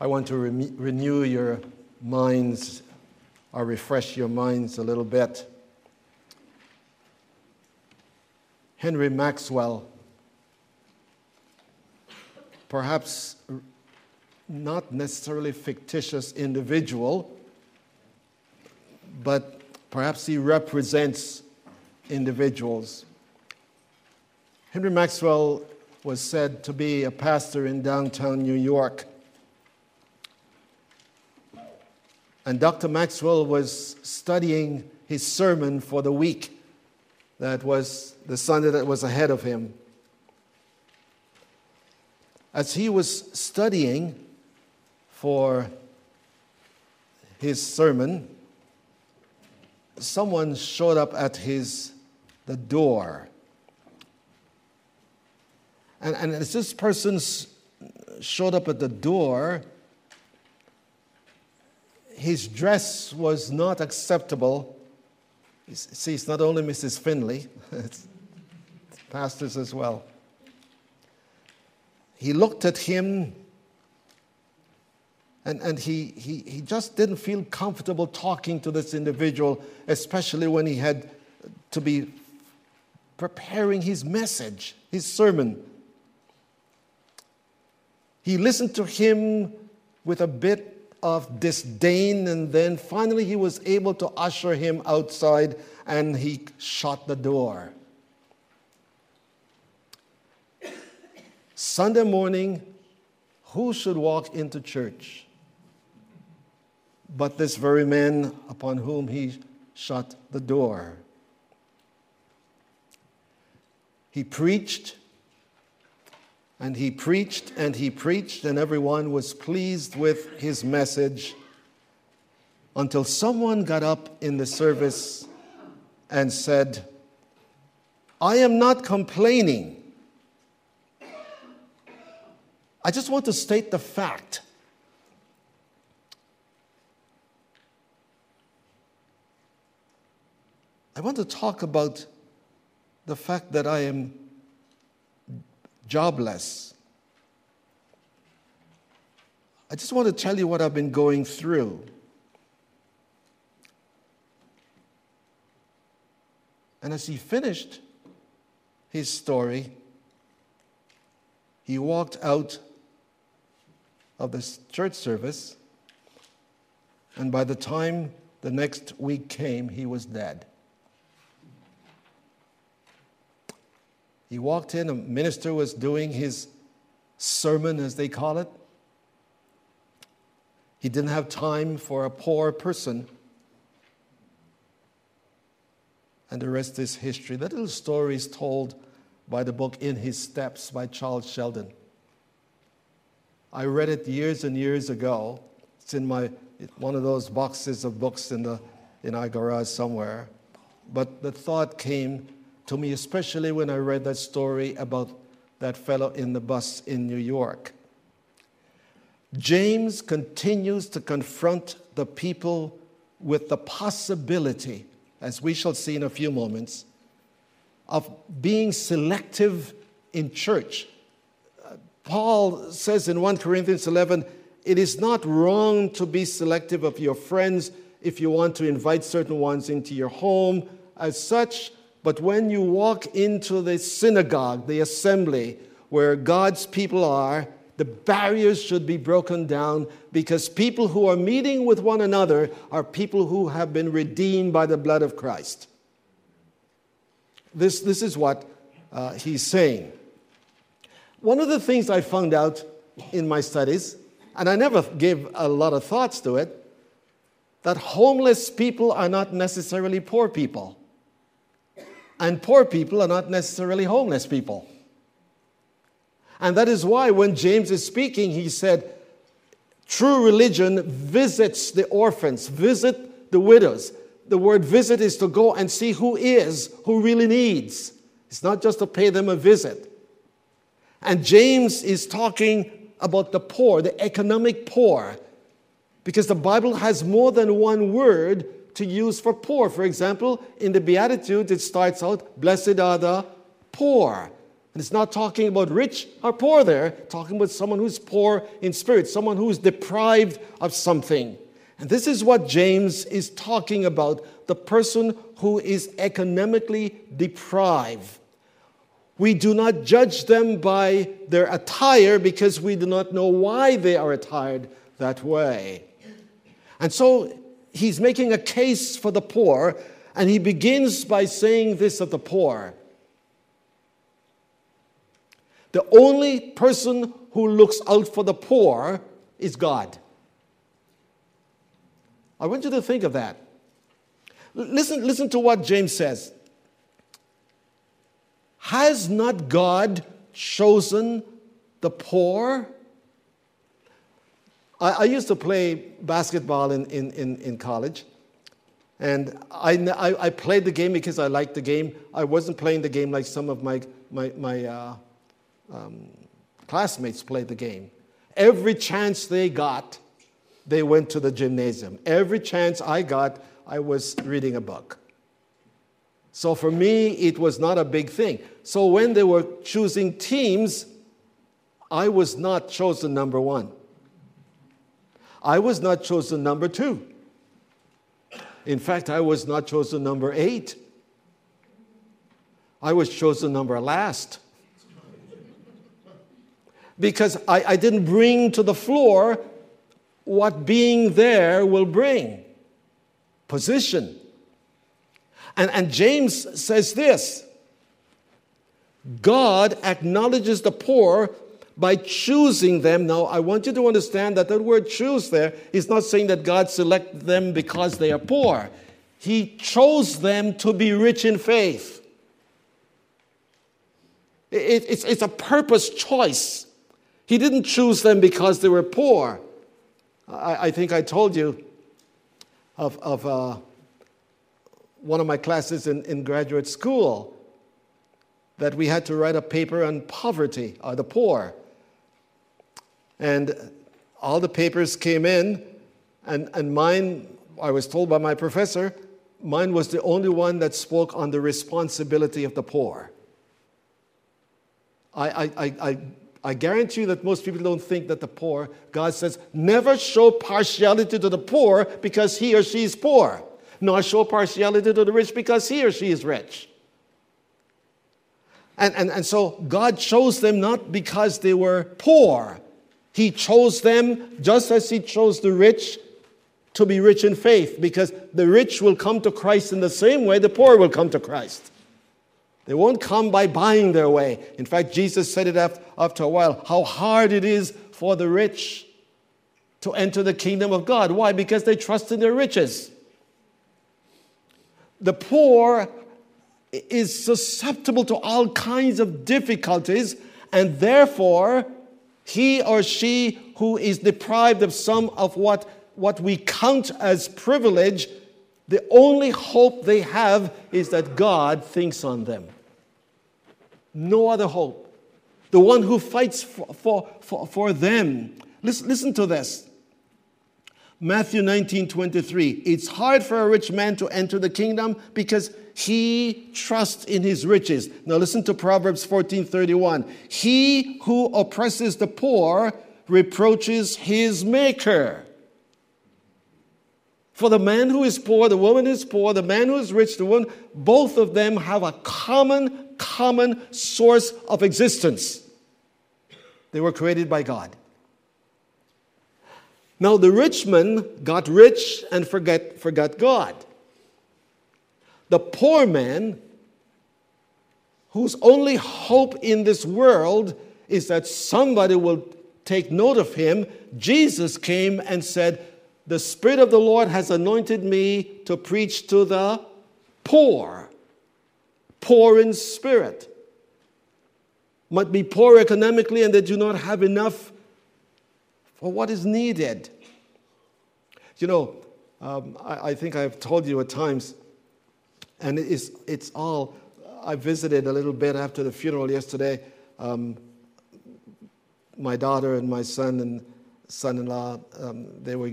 I want to re- renew your minds or refresh your minds a little bit. Henry Maxwell, perhaps not necessarily fictitious individual, but perhaps he represents individuals. Henry Maxwell was said to be a pastor in downtown New York. And Dr. Maxwell was studying his sermon for the week that was the Sunday that was ahead of him. As he was studying for his sermon, someone showed up at his the door. And, and as this person showed up at the door, his dress was not acceptable. See, it's not only Mrs. Finley, it's pastors as well. He looked at him and, and he, he, he just didn't feel comfortable talking to this individual, especially when he had to be preparing his message, his sermon. He listened to him with a bit of disdain, and then finally he was able to usher him outside and he shut the door. Sunday morning, who should walk into church? But this very man upon whom he shut the door. He preached and he preached and he preached, and everyone was pleased with his message until someone got up in the service and said, I am not complaining. I just want to state the fact. I want to talk about the fact that I am jobless. I just want to tell you what I've been going through. And as he finished his story, he walked out of the church service, and by the time the next week came, he was dead. He walked in, a minister was doing his sermon, as they call it. He didn't have time for a poor person. And the rest is history. That little story is told by the book In His Steps by Charles Sheldon. I read it years and years ago. It's in my one of those boxes of books in the in our garage somewhere. But the thought came to me, especially when I read that story about that fellow in the bus in New York. James continues to confront the people with the possibility, as we shall see in a few moments, of being selective in church. Uh, Paul says in 1 Corinthians 11, it is not wrong to be selective of your friends if you want to invite certain ones into your home. As such, but when you walk into the synagogue, the assembly, where God's people are, the barriers should be broken down because people who are meeting with one another are people who have been redeemed by the blood of Christ. This, this is what uh, he's saying. One of the things I found out in my studies, and I never gave a lot of thoughts to it, that homeless people are not necessarily poor people. And poor people are not necessarily homeless people. And that is why when James is speaking, he said, True religion visits the orphans, visit the widows. The word visit is to go and see who is, who really needs. It's not just to pay them a visit. And James is talking about the poor, the economic poor, because the Bible has more than one word to use for poor. For example, in the Beatitudes, it starts out, Blessed are the poor. And it's not talking about rich or poor there, talking about someone who's poor in spirit, someone who's deprived of something. And this is what James is talking about the person who is economically deprived. We do not judge them by their attire because we do not know why they are attired that way. And so he's making a case for the poor, and he begins by saying this of the poor the only person who looks out for the poor is God. I want you to think of that. Listen, listen to what James says. Has not God chosen the poor? I, I used to play basketball in, in, in, in college. And I, I, I, played the game because I liked the game. I wasn't playing the game like some of my, my, my uh, um, classmates played the game. Every chance they got, they went to the gymnasium. Every chance I got, I was reading a book. So for me, it was not a big thing. So when they were choosing teams, I was not chosen number one. I was not chosen number two. In fact, I was not chosen number eight. I was chosen number last because I, I didn't bring to the floor what being there will bring position. And, and James says this God acknowledges the poor by choosing them. Now, I want you to understand that the word choose there is not saying that God selected them because they are poor. He chose them to be rich in faith. It, it's, it's a purpose choice. He didn't choose them because they were poor. I, I think I told you of, of uh, one of my classes in, in graduate school that we had to write a paper on poverty, or the poor. And all the papers came in, and, and mine, I was told by my professor, mine was the only one that spoke on the responsibility of the poor. I, I, I, I guarantee you that most people don't think that the poor, God says, never show partiality to the poor because he or she is poor, nor show partiality to the rich because he or she is rich. And, and, and so God chose them not because they were poor. He chose them just as He chose the rich to be rich in faith, because the rich will come to Christ in the same way the poor will come to Christ. They won't come by buying their way. In fact, Jesus said it after a while how hard it is for the rich to enter the kingdom of God. Why? Because they trust in their riches. The poor is susceptible to all kinds of difficulties, and therefore, he or she who is deprived of some of what, what we count as privilege, the only hope they have is that God thinks on them. No other hope. The one who fights for, for, for, for them. Listen, listen to this. Matthew 19 23. It's hard for a rich man to enter the kingdom because he trusts in his riches. Now listen to Proverbs 14 31. He who oppresses the poor reproaches his maker. For the man who is poor, the woman is poor, the man who is rich, the woman, both of them have a common common source of existence. They were created by God. Now, the rich man got rich and forget, forgot God. The poor man, whose only hope in this world is that somebody will take note of him, Jesus came and said, The Spirit of the Lord has anointed me to preach to the poor poor in spirit, might be poor economically and they do not have enough for what is needed. You know, um, I, I, think I've told you at times, and it is, it's all, I visited a little bit after the funeral yesterday. Um, my daughter and my son and son-in-law, um, they were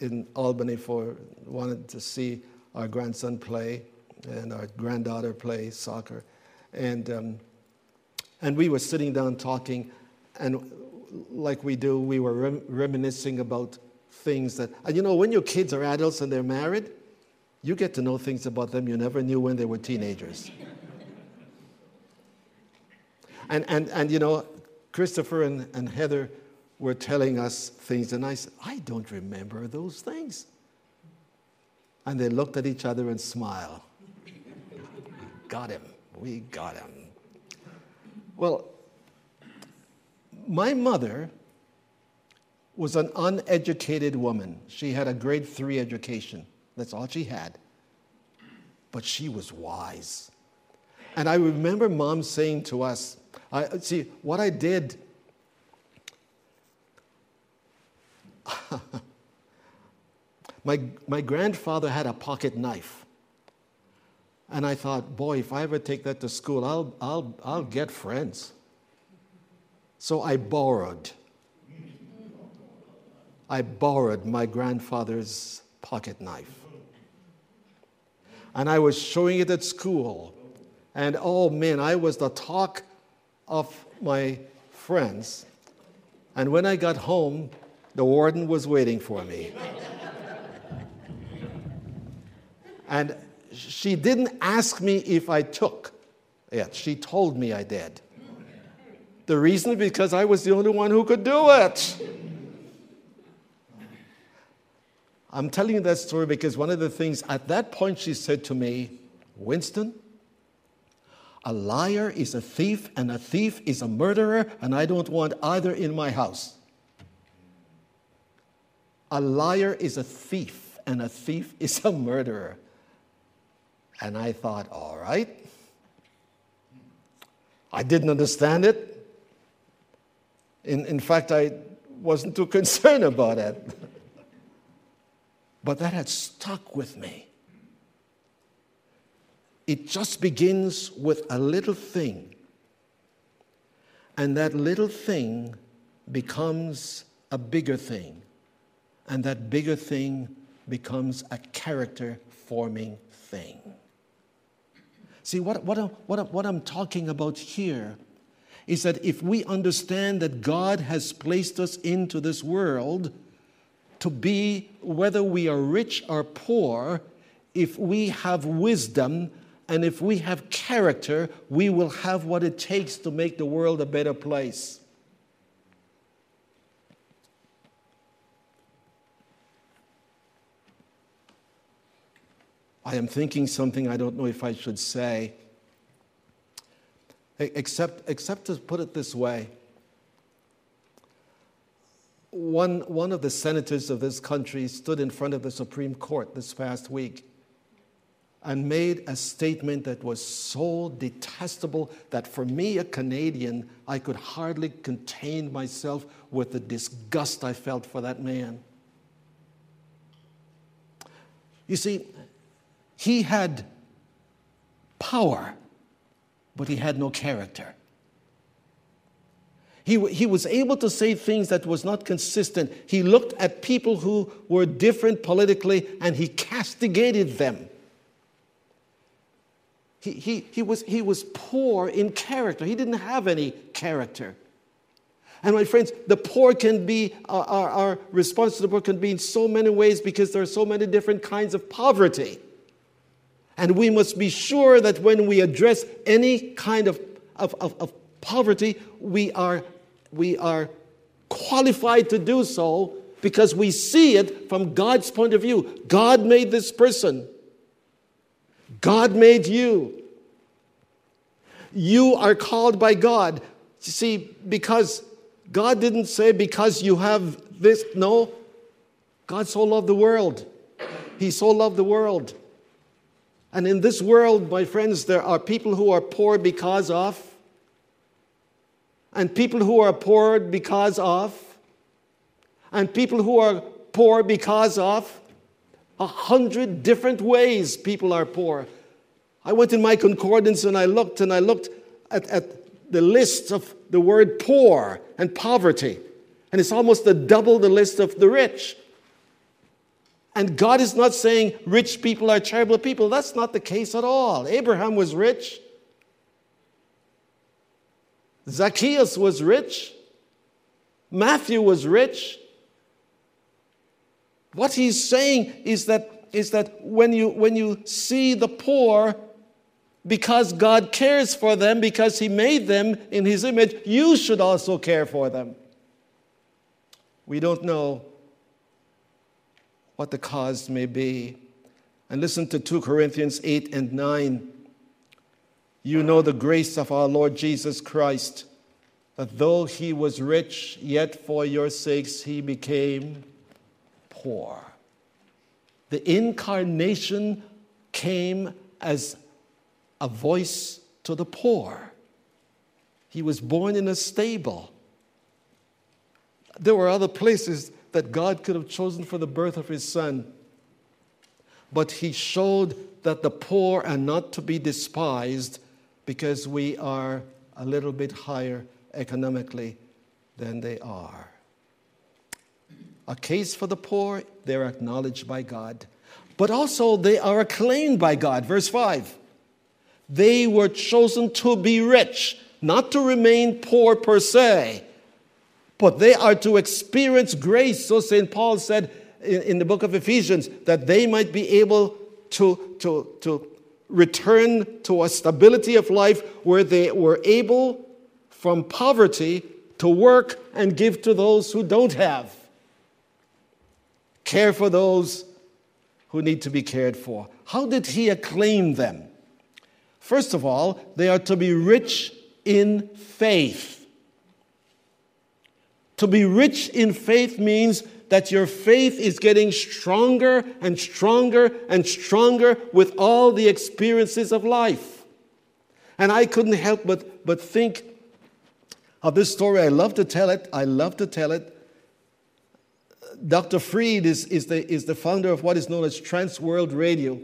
in Albany for wanted to see our grandson play and our granddaughter play soccer. And um, And we were sitting down talking, and like we do, we were rem- reminiscing about things that, and you know, when your kids are adults and they're married, you get to know things about them you never knew when they were teenagers. and, and, and, you know, Christopher and, and Heather were telling us things, and I said, I don't remember those things. And they looked at each other and smiled. We got him. We got him. Well, my mother was an uneducated woman. She had a grade three education. That's all she had. But she was wise. And I remember mom saying to us, I, see, what I did, my, my grandfather had a pocket knife. And I thought, boy, if I ever take that to school, I'll, I'll, I'll get friends. So I borrowed. I borrowed my grandfather's pocket knife. And I was showing it at school. And oh man, I was the talk of my friends. And when I got home, the warden was waiting for me. and she didn't ask me if I took it, she told me I did. The reason is because I was the only one who could do it. I'm telling you that story because one of the things at that point she said to me, Winston, a liar is a thief, and a thief is a murderer, and I don't want either in my house. A liar is a thief, and a thief is a murderer. And I thought, all right. I didn't understand it. In, in fact, I wasn't too concerned about it. but that had stuck with me. It just begins with a little thing. And that little thing becomes a bigger thing. And that bigger thing becomes a character forming thing. See, what, what, what, what I'm talking about here is that if we understand that God has placed us into this world to be, whether we are rich or poor, if we have wisdom and if we have character, we will have what it takes to make the world a better place. I am thinking something I don't know if I should say, except, except to put it this way. One, one of the senators of this country stood in front of the Supreme Court this past week and made a statement that was so detestable that for me, a Canadian, I could hardly contain myself with the disgust I felt for that man. You see, he had power, but he had no character. He, he was able to say things that was not consistent. He looked at people who were different politically and he castigated them. He, he, he, was, he was poor in character. He didn't have any character. And my friends, the poor can be, our, our, response to the poor can be in so many ways because there are so many different kinds of poverty. And we must be sure that when we address any kind of, of, of, of poverty, we are, we are qualified to do so because we see it from God's point of view. God made this person, God made you. You are called by God. You see, because God didn't say, because you have this. No, God so loved the world. He so loved the world and in this world, my friends, there are people who are poor because of, and people who are poor because of, and people who are poor because of. A hundred different ways people are poor. I went in my concordance and I looked and I looked at, at the list of the word poor and poverty. And it's almost a double the list of the rich. And God is not saying rich people are terrible people. That's not the case at all. Abraham was rich. Zacchaeus was rich. Matthew was rich. What he's saying is that, is that when, you, when you see the poor, because God cares for them, because He made them in His image, you should also care for them. We don't know what the cause may be. And listen to 2 Corinthians 8 and 9. You know the grace of our Lord Jesus Christ, that though he was rich, yet for your sakes he became poor. The incarnation came as a voice to the poor. He was born in a stable. There were other places that God could have chosen for the birth of his son. But he showed that the poor are not to be despised because we are a little bit higher economically than they are. A case for the poor, they're acknowledged by God, but also they are acclaimed by God. Verse 5 They were chosen to be rich, not to remain poor per se but they are to experience grace. So St. Paul said in, in, the book of Ephesians that they might be able to, to, to return to a stability of life where they were able from poverty to work and give to those who don't have. Care for those who need to be cared for. How did he acclaim them? First of all, they are to be rich in faith. To be rich in faith means that your faith is getting stronger and stronger and stronger with all the experiences of life. And I couldn't help but, but think of this story. I love to tell it. I love to tell it. Dr. Freed is, is, the, is the founder of what is known as Transworld Radio.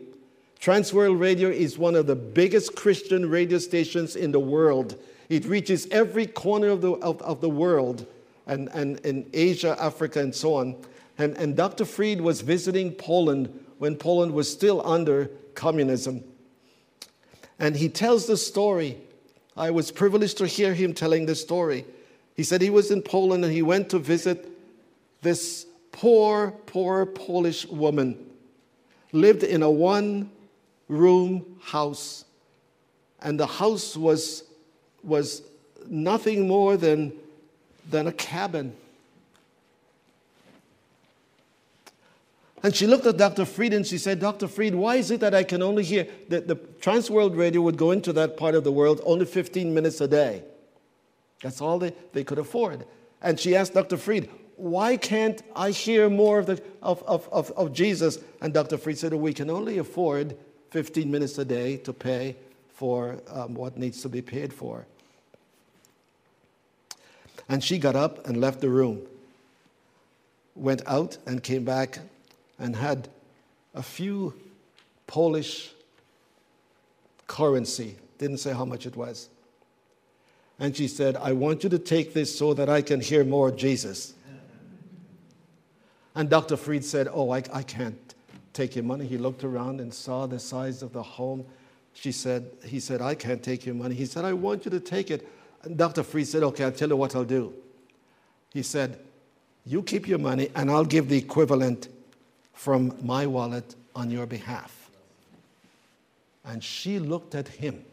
Transworld Radio is one of the biggest Christian radio stations in the world. It reaches every corner of the, of, of the world and, and in Asia, Africa, and so on. And, and Dr. Freed was visiting Poland when Poland was still under communism. And he tells the story. I was privileged to hear him telling the story. He said he was in Poland and he went to visit this poor, poor Polish woman, lived in a one room house. And the house was, was nothing more than than a cabin. And she looked at Dr. Freed and she said, Dr. Freed, why is it that I can only hear that the Trans World Radio would go into that part of the world only 15 minutes a day? That's all they, they could afford. And she asked Dr. Freed, why can't I hear more of, the, of, of, of, of Jesus? And Dr. Freed said, we can only afford 15 minutes a day to pay for um, what needs to be paid for. And she got up and left the room, went out and came back and had a few Polish currency, didn't say how much it was. And she said, I want you to take this so that I can hear more of Jesus. And Dr. Freed said, Oh, I, I can't take your money. He looked around and saw the size of the home. She said, He said, I can't take your money. He said, I want you to take it. And Dr. Freed said, Okay, I'll tell you what I'll do. He said, You keep your money, and I'll give the equivalent from my wallet on your behalf. And she looked at him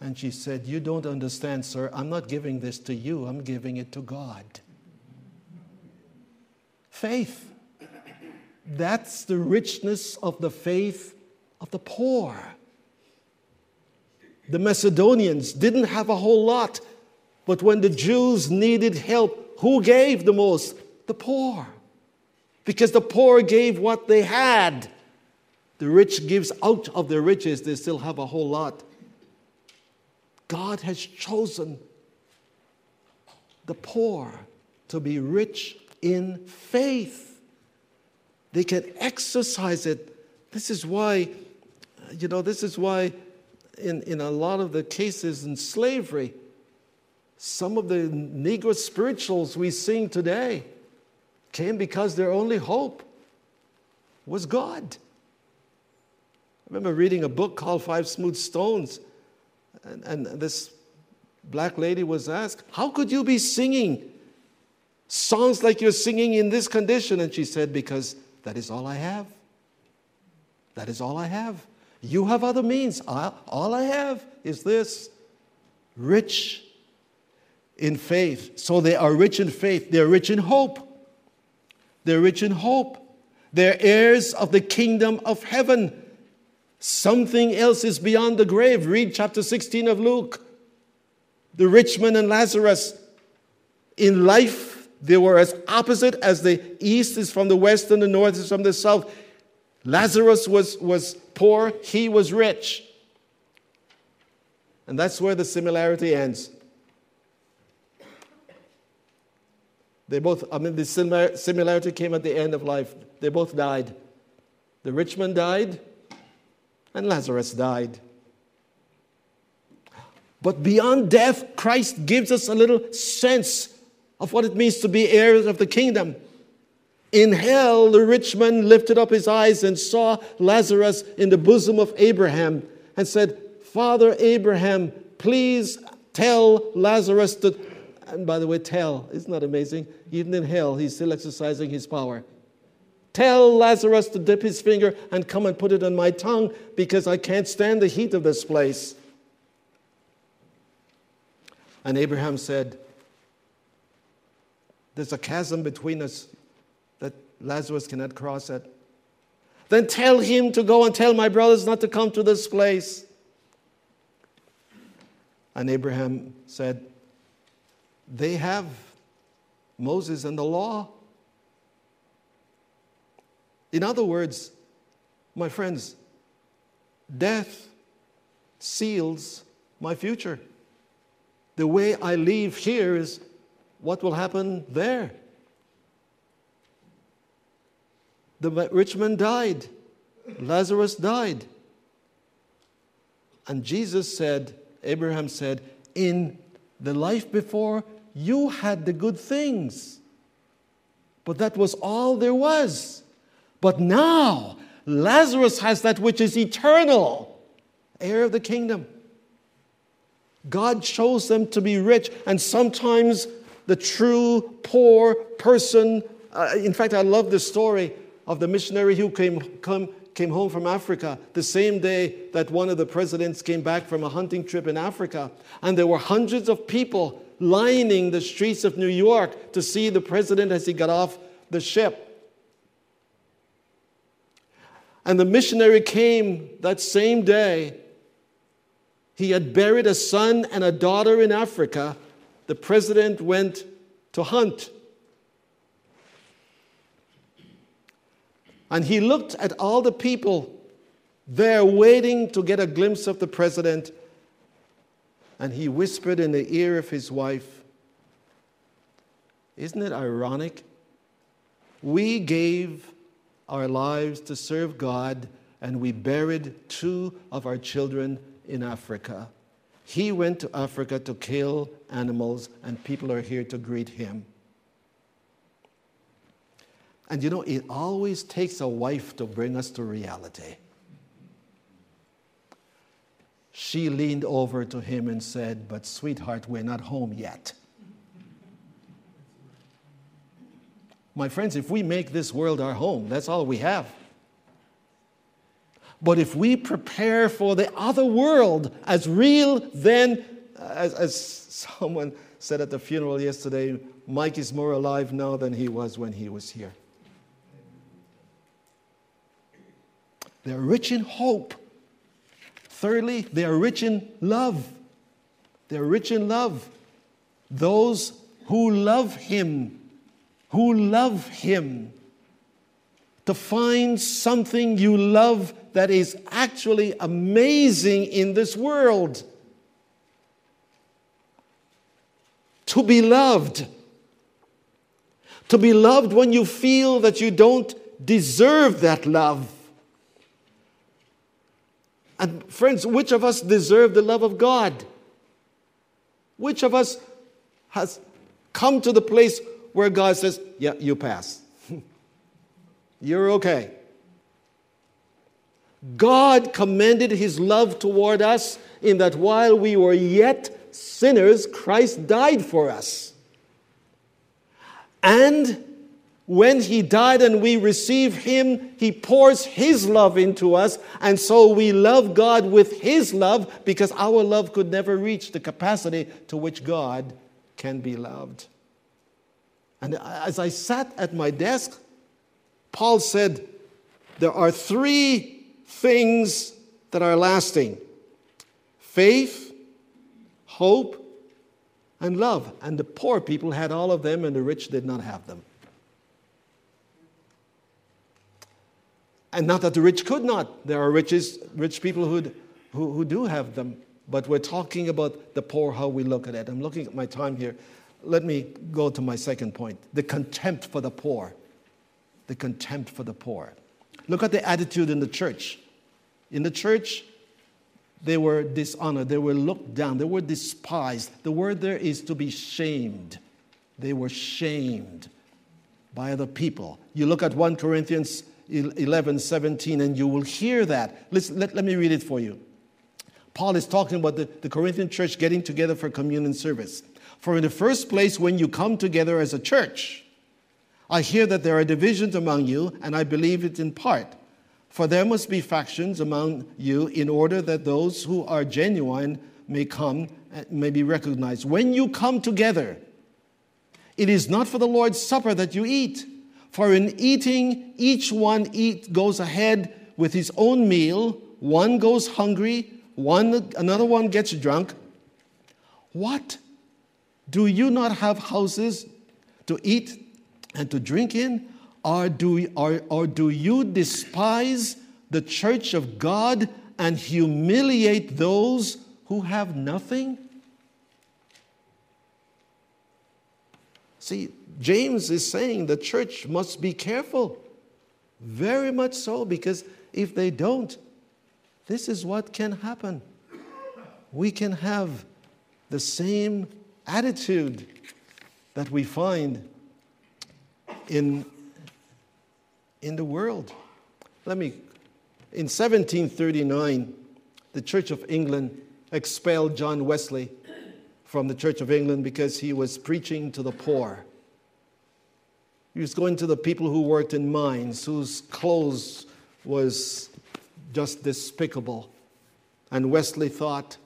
and she said, You don't understand, sir. I'm not giving this to you, I'm giving it to God. Faith. That's the richness of the faith of the poor. The Macedonians didn't have a whole lot, but when the Jews needed help, who gave the most? The poor. Because the poor gave what they had. The rich gives out of their riches, they still have a whole lot. God has chosen the poor to be rich in faith. They can exercise it. This is why, you know, this is why in, in a lot of the cases in slavery, some of the Negro spirituals we sing today came because their only hope was God. I remember reading a book called Five Smooth Stones, and, and this black lady was asked, How could you be singing songs like you're singing in this condition? And she said, Because that is all I have. That is all I have. You have other means. All I have is this rich in faith. So they are rich in faith, they're rich in hope. They're rich in hope. They're heirs of the kingdom of heaven. Something else is beyond the grave. Read chapter 16 of Luke. The rich man and Lazarus. In life, they were as opposite as the east is from the west and the north is from the south. Lazarus was, was poor, he was rich. And that's where the similarity ends. They both, I mean, the similarity came at the end of life. They both died. The rich man died, and Lazarus died. But beyond death, Christ gives us a little sense of what it means to be heirs of the kingdom. In hell, the rich man lifted up his eyes and saw Lazarus in the bosom of Abraham and said, Father Abraham, please tell Lazarus to. And by the way, tell, isn't that amazing? Even in hell, he's still exercising his power. Tell Lazarus to dip his finger and come and put it on my tongue because I can't stand the heat of this place. And Abraham said, There's a chasm between us Lazarus cannot cross it. Then tell him to go and tell my brothers not to come to this place. And Abraham said, They have Moses and the law. In other words, my friends, death seals my future. The way I leave here is what will happen there. The rich man died, Lazarus died. And Jesus said, Abraham said, In the life before, you had the good things. But that was all there was. But now, Lazarus has that which is eternal, heir of the kingdom. God chose them to be rich, and sometimes the true poor person. Uh, in fact, I love this story of the missionary who came, come, came home from Africa the same day that one of the presidents came back from a hunting trip in Africa. And there were hundreds of people lining the streets of New York to see the president as he got off the ship. And the missionary came that same day. He had buried a son and a daughter in Africa. The president went to hunt. And he looked at all the people there waiting to get a glimpse of the president. And he whispered in the ear of his wife, Isn't it ironic? We gave our lives to serve God, and we buried two of our children in Africa. He went to Africa to kill animals, and people are here to greet him. And you know, it always takes a wife to bring us to reality. She leaned over to him and said, But, sweetheart, we're not home yet. My friends, if we make this world our home, that's all we have. But if we prepare for the other world as real, then, uh, as, as someone said at the funeral yesterday, Mike is more alive now than he was when he was here. They're rich in hope. Thirdly, they are rich in love. They're rich in love. Those who love Him who love Him to find something you love that is actually amazing in this world. To be loved. To be loved when you feel that you don't deserve that love. And friends, which of us deserve the love of God? Which of us has come to the place where God says, Yeah, you pass. You're okay. God commended his love toward us in that while we were yet sinners, Christ died for us. And when he died and we receive him, he pours his love into us. And so we love God with his love because our love could never reach the capacity to which God can be loved. And as I sat at my desk, Paul said, There are three things that are lasting faith, hope, and love. And the poor people had all of them, and the rich did not have them. And not that the rich could not. There are riches, rich people who, who, who do have them. But we're talking about the poor, how we look at it. I'm looking at my time here. Let me go to my second point the contempt for the poor. The contempt for the poor. Look at the attitude in the church. In the church, they were dishonored, they were looked down, they were despised. The word there is to be shamed. They were shamed by other people. You look at 1 Corinthians 11, 17, and you will hear that. Listen, let, let me read it for you. Paul is talking about the, the Corinthian church getting together for communion service. For in the first place, when you come together as a church, I hear that there are divisions among you, and I believe it in part. For there must be factions among you in order that those who are genuine may come, and may be recognized. When you come together, it is not for the Lord's Supper that you eat for in eating, each one eat, goes ahead with his own meal. One goes hungry, one, another one gets drunk. What? Do you not have houses to eat and to drink in? Or do, or, or do you despise the church of God and humiliate those who have nothing? See, James is saying the church must be careful. Very much so, because if they don't, this is what can happen. We can have the same attitude that we find in, in the world. Let me, in 1739, the Church of England expelled John Wesley from the Church of England because he was preaching to the poor. He was going to the people who worked in mines, whose clothes was just despicable. And Wesley thought,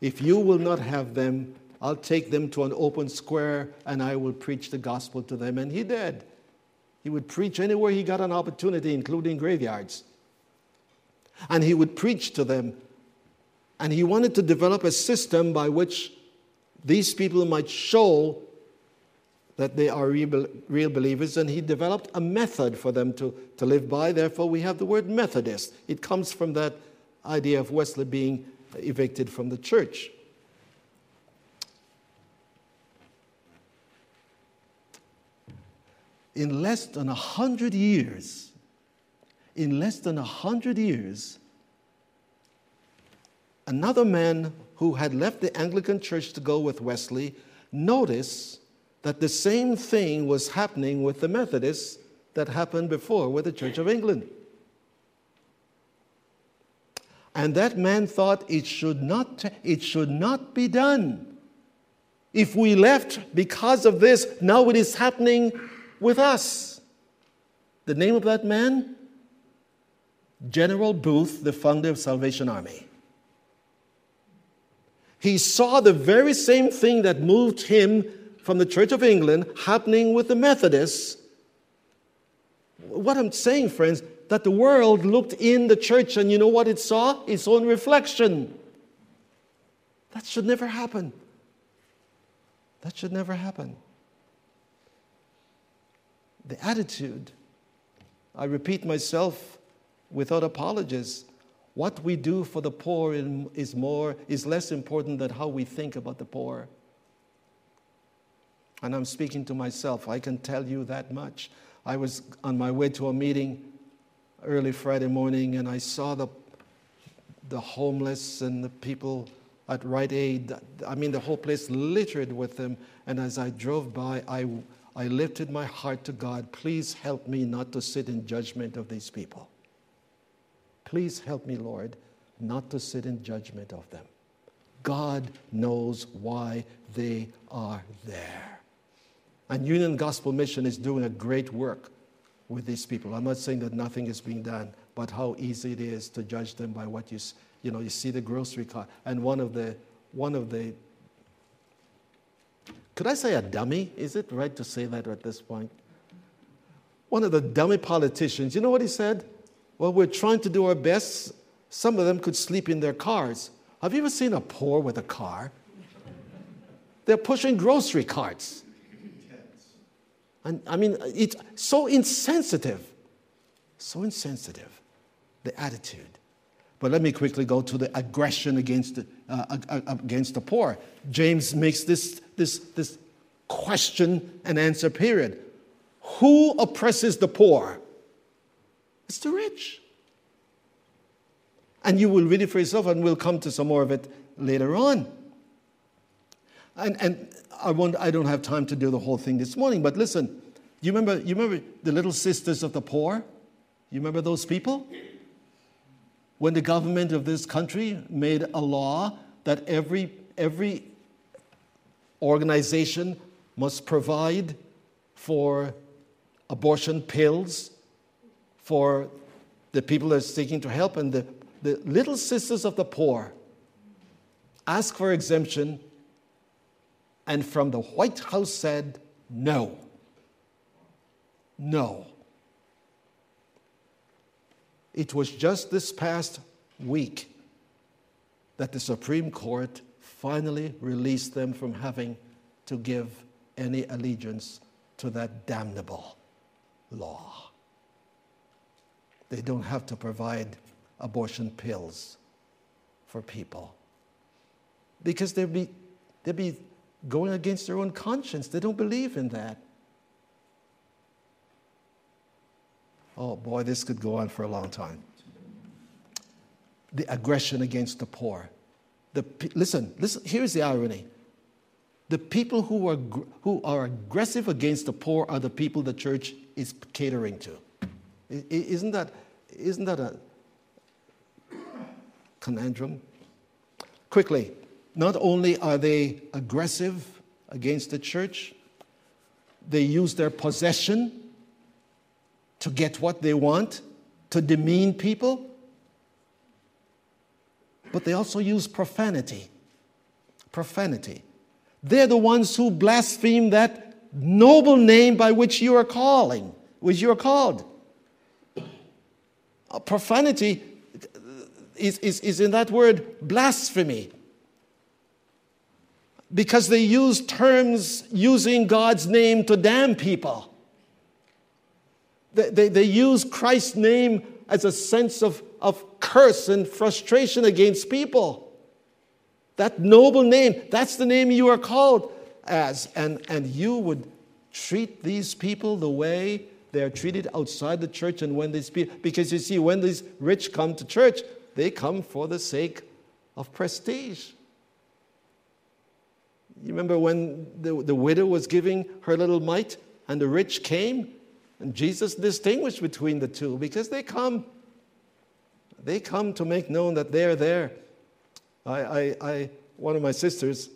if you will not have them, I'll take them to an open square and I will preach the gospel to them. And he did. He would preach anywhere he got an opportunity, including graveyards. And he would preach to them. And he wanted to develop a system by which these people might show that they are real, real believers, and he developed a method for them to, to live by. Therefore, we have the word Methodist. It comes from that idea of Wesley being evicted from the church. In less than a hundred years, in less than a hundred years, another man who had left the Anglican church to go with Wesley noticed that the same thing was happening with the Methodists that happened before with the Church of England. And that man thought it should not, it should not be done. If we left because of this, now it is happening with us. The name of that man? General Booth, the founder of Salvation Army. He saw the very same thing that moved him from the Church of England happening with the Methodists. What I'm saying, friends, that the world looked in the church and you know what it saw? Its own reflection. That should never happen. That should never happen. The attitude, I repeat myself without apologies. What we do for the poor is more is less important than how we think about the poor. And I'm speaking to myself. I can tell you that much. I was on my way to a meeting early Friday morning and I saw the, the homeless and the people at Rite Aid. I mean, the whole place littered with them. And as I drove by, I, I lifted my heart to God. Please help me not to sit in judgment of these people. Please help me, Lord, not to sit in judgment of them. God knows why they are there. And Union Gospel Mission is doing a great work with these people. I'm not saying that nothing is being done, but how easy it is to judge them by what you, you know, you see the grocery cart. And one of the, one of the, could I say a dummy? Is it right to say that at this point? One of the dummy politicians, you know what he said? Well, we're trying to do our best. Some of them could sleep in their cars. Have you ever seen a poor with a car? They're pushing grocery carts. And I mean, it's so insensitive. So insensitive, the attitude. But let me quickly go to the aggression against the, uh, against the poor. James makes this, this, this question and answer period. Who oppresses the poor? It's the rich. And you will read it for yourself, and we'll come to some more of it later on. And, and I, won't, I don't have time to do the whole thing this morning, but listen, you remember, you remember the little sisters of the poor? You remember those people? When the government of this country made a law that every, every organization must provide for abortion pills for the people that are seeking to help, and the, the little sisters of the poor asked for exemption and from the White House said, no. No. It was just this past week that the Supreme Court finally released them from having to give any allegiance to that damnable law. They don't have to provide abortion pills for people because they'd be, they'd be going against their own conscience. They don't believe in that. Oh boy, this could go on for a long time. The aggression against the poor. The, listen, listen, here's the irony. The people who are, who are aggressive against the poor are the people the church is catering to. Isn't that, isn't that a conundrum? Quickly, not only are they aggressive against the church, they use their possession to get what they want, to demean people, but they also use profanity. Profanity. They're the ones who blaspheme that noble name by which you are calling, which you are called. Uh, profanity is, is, is in that word blasphemy because they use terms using God's name to damn people. They, they, they, use Christ's name as a sense of, of curse and frustration against people. That noble name, that's the name you are called as. And, and you would treat these people the way they are treated outside the church and when they speak. Because you see, when these rich come to church, they come for the sake of prestige. You remember when the, the widow was giving her little mite and the rich came? And Jesus distinguished between the two because they come. They come to make known that they're there. I, I, I, one of my sisters,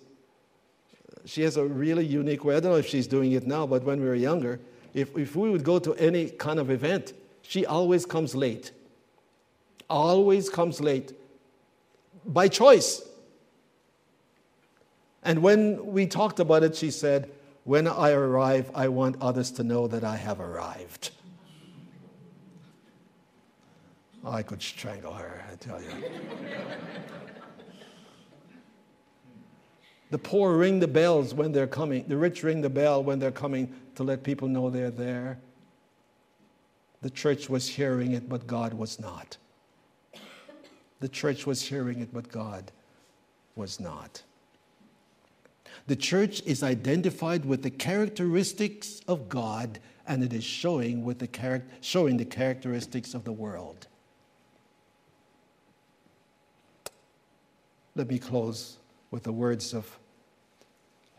she has a really unique way. I don't know if she's doing it now, but when we were younger, if, if we would go to any kind of event, she always comes late. Always comes late by choice. And when we talked about it, she said, When I arrive, I want others to know that I have arrived. I could strangle her, I tell you. The poor ring the bells when they're coming, the rich ring the bell when they're coming to let people know they're there. The church was hearing it, but God was not. The church was hearing it, but God was not. The church is identified with the characteristics of God and it is showing, with the char- showing the characteristics of the world. Let me close with the words of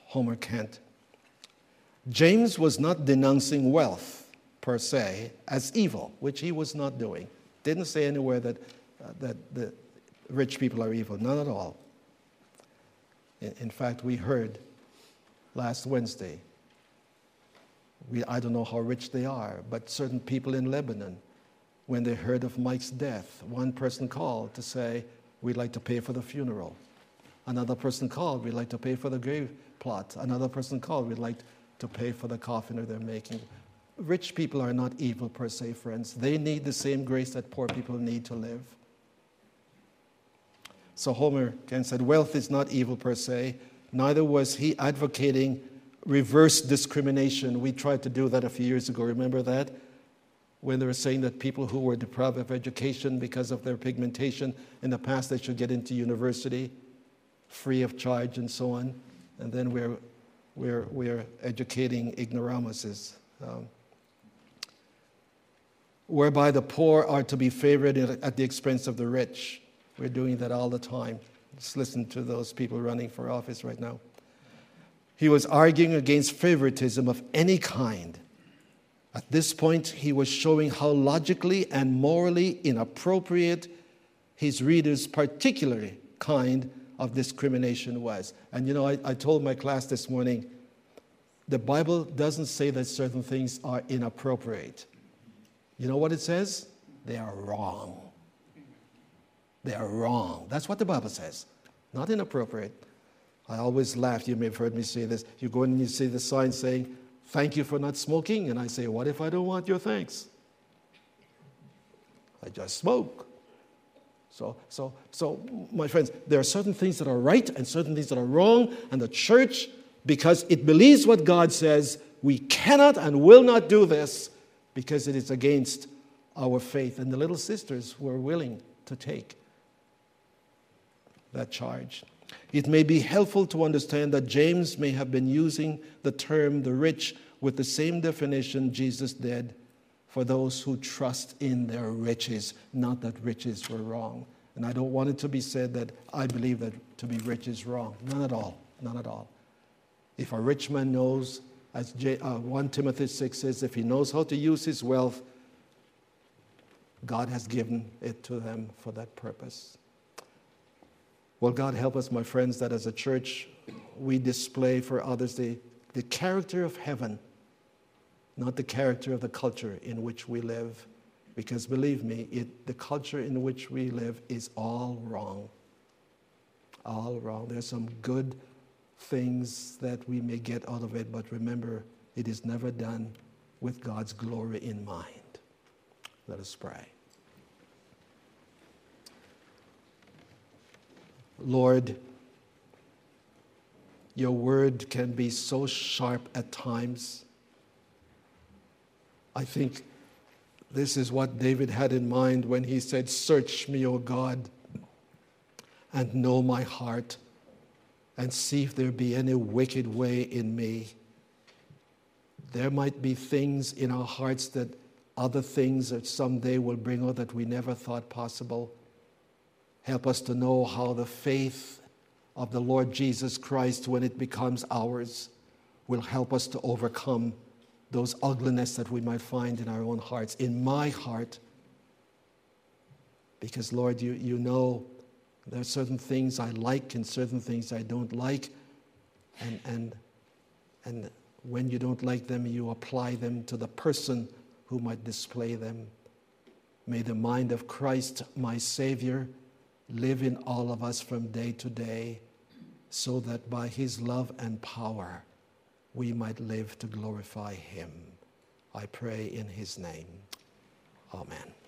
Homer Kent. James was not denouncing wealth per se as evil, which he was not doing. Didn't say anywhere that, uh, that the rich people are evil, none at all. In, in fact, we heard last Wednesday. We, I don't know how rich they are, but certain people in Lebanon, when they heard of Mike's death, one person called to say, We'd like to pay for the funeral. Another person called, We'd like to pay for the grave plot. Another person called, We'd like to pay for the coffin that they're making. Rich people are not evil per se, friends. They need the same grace that poor people need to live. So Homer again said, Wealth is not evil per se, neither was he advocating reverse discrimination. We tried to do that a few years ago. Remember that? When they were saying that people who were deprived of education because of their pigmentation in the past, they should get into university free of charge and so on. And then we're, we're, we're educating ignoramuses. Um, whereby the poor are to be favored at the expense of the rich. We're doing that all the time. Just listen to those people running for office right now. He was arguing against favoritism of any kind. At this point, he was showing how logically and morally inappropriate his readers' particular kind of discrimination was. And you know, I, I told my class this morning the Bible doesn't say that certain things are inappropriate. You know what it says? They are wrong. They are wrong. That's what the Bible says. Not inappropriate. I always laugh. You may have heard me say this. You go in and you see the sign saying, Thank you for not smoking. And I say, What if I don't want your thanks? I just smoke. So, so, so, my friends, there are certain things that are right and certain things that are wrong. And the church, because it believes what God says, we cannot and will not do this because it is against our faith. And the little sisters were willing to take that charge. It may be helpful to understand that James may have been using the term the rich with the same definition Jesus did for those who trust in their riches, not that riches were wrong. And I don't want it to be said that I believe that to be rich is wrong. None at all. None at all. If a rich man knows as uh, 1 Timothy 6 says, if he knows how to use his wealth, God has given it to them for that purpose. Well, God help us, my friends, that as a church, we display for others the, the character of heaven, not the character of the culture in which we live. Because believe me, it, the culture in which we live is all wrong. All wrong. There's some good things that we may get out of it, but remember, it is never done with God's glory in mind. Let us pray. Lord, your word can be so sharp at times. I think this is what David had in mind when he said, Search me, O God, and know my heart and see if there be any wicked way in me. There might be things in our hearts that other things that someday will bring out that we never thought possible. Help us to know how the faith of the Lord Jesus Christ, when it becomes ours, will help us to overcome those ugliness that we might find in our own hearts. In my heart, because Lord, you, you know there are certain things I like and certain things I don't like. And, and, and when you don't like them, you apply them to the person who might display them. May the mind of Christ, my Savior, live in all of us from day to day, so that by His love and power we might live to glorify Him. I pray in His name. Amen.